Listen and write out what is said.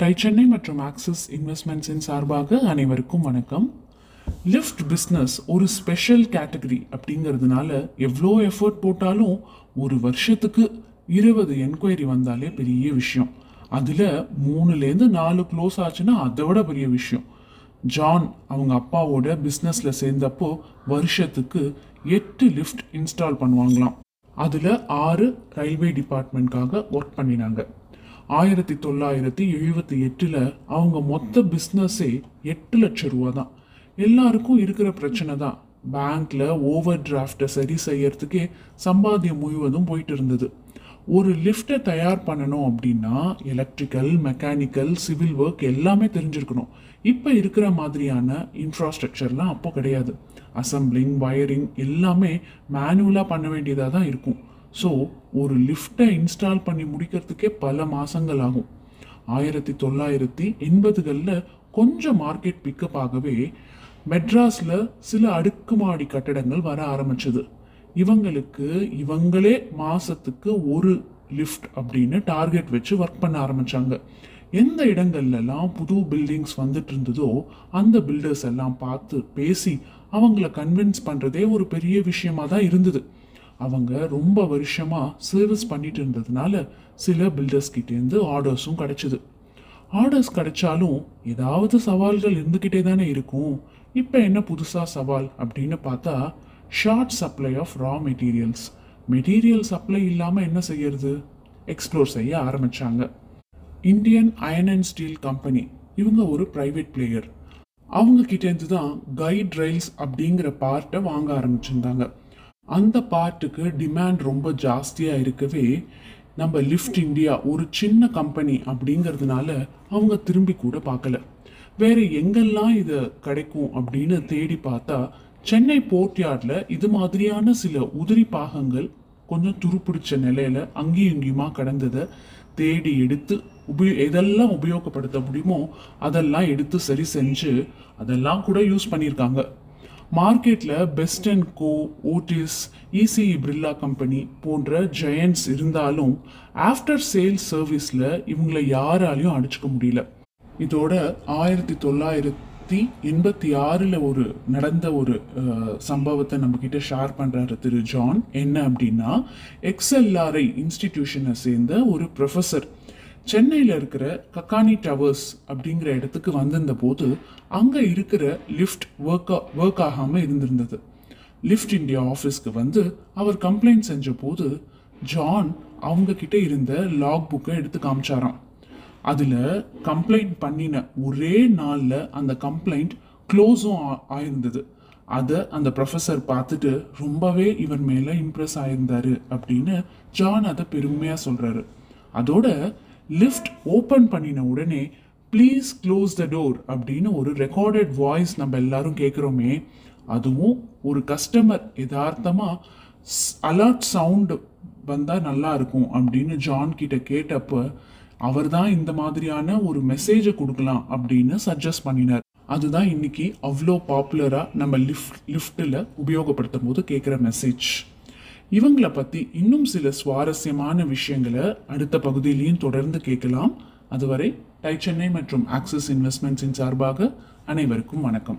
Tie Chennai மற்றும் axis இன்வெஸ்ட்மெண்ட்ஸின் சார்பாக அனைவருக்கும் வணக்கம். லிஃப்ட் பிஸ்னஸ் ஒரு ஸ்பெஷல் கேட்டகரி அப்படிங்கிறதுனால எவ்வளோ எஃபர்ட் போட்டாலும் ஒரு வருஷத்துக்கு இருபது என்கொயரி வந்தாலே பெரிய விஷயம். அதில் மூணுலேருந்து நாலு க்ளோஸ் ஆச்சுன்னா அதை விட பெரிய விஷயம். ஜான் அவங்க அப்பாவோட பிஸ்னஸில் சேர்ந்தப்போ வருஷத்துக்கு எட்டு லிஃப்ட் இன்ஸ்டால் பண்ணுவாங்களாம். அதில் ஆறு ரயில்வே டிபார்ட்மெண்ட்காக ஒர்க் பண்ணினாங்க. ஆயிரத்தி தொள்ளாயிரத்தி எழுபத்தி எட்டில் அவங்க மொத்த பிஸ்னஸே எட்டு லட்சம் ரூபா தான் எல்லாருக்கும் இருக்கிற பிரச்சனை தான் பேங்க்ல ஓவர் டிராஃப்டை சரி செய்யறதுக்கே சம்பாத்தியம் முழுவதும் போயிட்டு இருந்தது ஒரு லிஃப்ட்டை தயார் பண்ணணும் அப்படின்னா எலக்ட்ரிக்கல் மெக்கானிக்கல் சிவில் ஒர்க் எல்லாமே தெரிஞ்சிருக்கணும். இப்போ இருக்கிற மாதிரியான இன்ஃப்ராஸ்ட்ரக்சர்லாம் அப்போ கிடையாது. அசம்பிளிங் வயரிங் எல்லாமே மேனுவலாக பண்ண வேண்டியதாக தான் இருக்கும். ஸோ ஒரு லிஃப்ட்டை இன்ஸ்டால் பண்ணி முடிக்கிறதுக்கே பல மாதங்கள் ஆகும். ஆயிரத்தி தொள்ளாயிரத்தி எண்பதுகளில் கொஞ்சம் மார்க்கெட் பிக்கப் ஆகவே மெட்ராஸில் சில அடுக்குமாடி கட்டடங்கள் வர ஆரம்பிச்சது. இவங்களுக்கு இவங்களே மாதத்துக்கு ஒரு லிஃப்ட் அப்படின்னு டார்கெட் வச்சு ஒர்க் பண்ண ஆரம்பித்தாங்க எந்த இடங்கள்லாம் புது பில்டிங்ஸ் வந்துட்டு இருந்ததோ அந்த பில்டர்ஸ் எல்லாம் பார்த்து பேசி அவங்கள கன்வின்ஸ் பண்ணுறதே ஒரு பெரிய விஷயமா தான் இருந்தது. அவங்க ரொம்ப வருஷமாக சர்வீஸ் பண்ணிட்டு இருந்ததுனால சில பில்டர்ஸ் கிட்டேருந்து ஆர்டர்ஸும் கிடைச்சிது. ஆர்டர்ஸ் கிடைச்சாலும் ஏதாவது சவால்கள் இருந்துக்கிட்டே தானே இருக்கும். இப்போ என்ன புதுசாக சவால் அப்படின்னு பார்த்தா short supply of raw materials material supply இல்லாமல் என்ன செய்யறது? எக்ஸ்ப்ளோர் செய்ய ஆரம்பிச்சாங்க. Indian iron and steel company இவங்க ஒரு ப்ரைவேட் பிளேயர் அவங்க கிட்டேருந்து தான் கைட் ரயில்ஸ் அப்படிங்கிற பார்ட்டை வாங்க ஆரம்பிச்சிருந்தாங்க. அந்த பார்ட்டுக்கு டிமாண்ட் ரொம்ப ஜாஸ்தியாக இருக்கவே நம்ம லிஃப்ட் இந்தியா ஒரு சின்ன கம்பெனி அப்படிங்கிறதுனால அவங்க திரும்பி கூட பார்க்கல. வேறு எங்கெல்லாம் இது கிடைக்கும் அப்படின்னு தேடி பார்த்தா சென்னை போர்ட்யார்டில் இது மாதிரியான சில உதிரி பாகங்கள் கொஞ்சம் துருப்பிடிச்ச நிலையில அங்கேயும் இங்கேயுமா கடந்ததை தேடி எடுத்து உபயோ எதெல்லாம் உபயோகப்படுத்த முடியுமோ அதெல்லாம் எடுத்து சரி செஞ்சு அதெல்லாம் கூட யூஸ் பண்ணியிருக்காங்க. மார்க்கெட்டில் best and co Otis ECE Birla company போன்ற ஜெயண்ட்ஸ் இருந்தாலும் ஆஃப்டர் சேல்ஸ் சர்வீஸில் இவங்களை யாராலையும் அடிச்சுக்க முடியல. இதோட ஆயிரத்தி தொள்ளாயிரத்தி எண்பத்தி ஆறில் ஒரு நடந்த ஒரு சம்பவத்தை நம்மக்கிட்ட ஷேர் பண்ணுறாரு திரு ஜான். என்ன அப்படின்னா எக்ஸ்எல்ஆர்ஐ இன்ஸ்டிடியூஷனை சேர்ந்த ஒரு ப்ரொஃபஸர் சென்னையில் இருக்கிற கக்கானி டவர்ஸ் அப்படிங்கிற இடத்துக்கு வந்திருந்த போது அங்கே இருக்கிற லிஃப்ட் ஒர்க் ஒர்க் ஆகாமல் இருந்திருந்தது. லிஃப்ட் இந்தியா ஆஃபீஸ்க்கு வந்து அவர் கம்ப்ளைண்ட் செஞ்ச போது ஜான் அவங்க கிட்ட இருந்த லாக் புக்கை எடுத்து காமிச்சாராம். அதில் கம்ப்ளைண்ட் பண்ணின ஒரே நாளில் அந்த கம்ப்ளைண்ட் க்ளோஸும் ஆயிருந்தது. அதை அந்த ப்ரொஃபஸர் பார்த்துட்டு ரொம்பவே இவர் மேலே இம்ப்ரெஸ் ஆயிருந்தாரு அப்படின்னு ஜான் அதை பெருமையாக சொல்கிறாரு அதோட லிஃப்ட் ஓப்பன் பண்ணின உடனே ப்ளீஸ் க்ளோஸ் த டோர் அப்படின்னு ஒரு ரெக்கார்டட் வாய்ஸ் நம்ம எல்லாரும் கேட்குறோமே அதுவும் ஒரு கஸ்டமர் யதார்த்தமாக அலர்ட் சவுண்டு வந்தால் நல்லா இருக்கும் அப்படின்னு ஜான் கிட்ட கேட்டப்ப அவர் தான் இந்த மாதிரியான ஒரு மெசேஜை கொடுக்கலாம் அப்படின்னு சஜஸ்ட் பண்ணினார். அதுதான் இன்னைக்கு அவ்வளோ பாப்புலராக நம்ம லிஃப்ட் லிஃப்ட்டில் உபயோகப்படுத்தும் போது கேட்குற மெசேஜ் இவங்களை பற்றி இன்னும் சில சுவாரஸ்யமான விஷயங்களை அடுத்த பகுதியிலையும் தொடர்ந்து கேட்கலாம். அதுவரை டை சென்னை மற்றும் ஆக்சிஸ் இன்வெஸ்ட்மெண்ட்ஸின் சார்பாக அனைவருக்கும் வணக்கம்.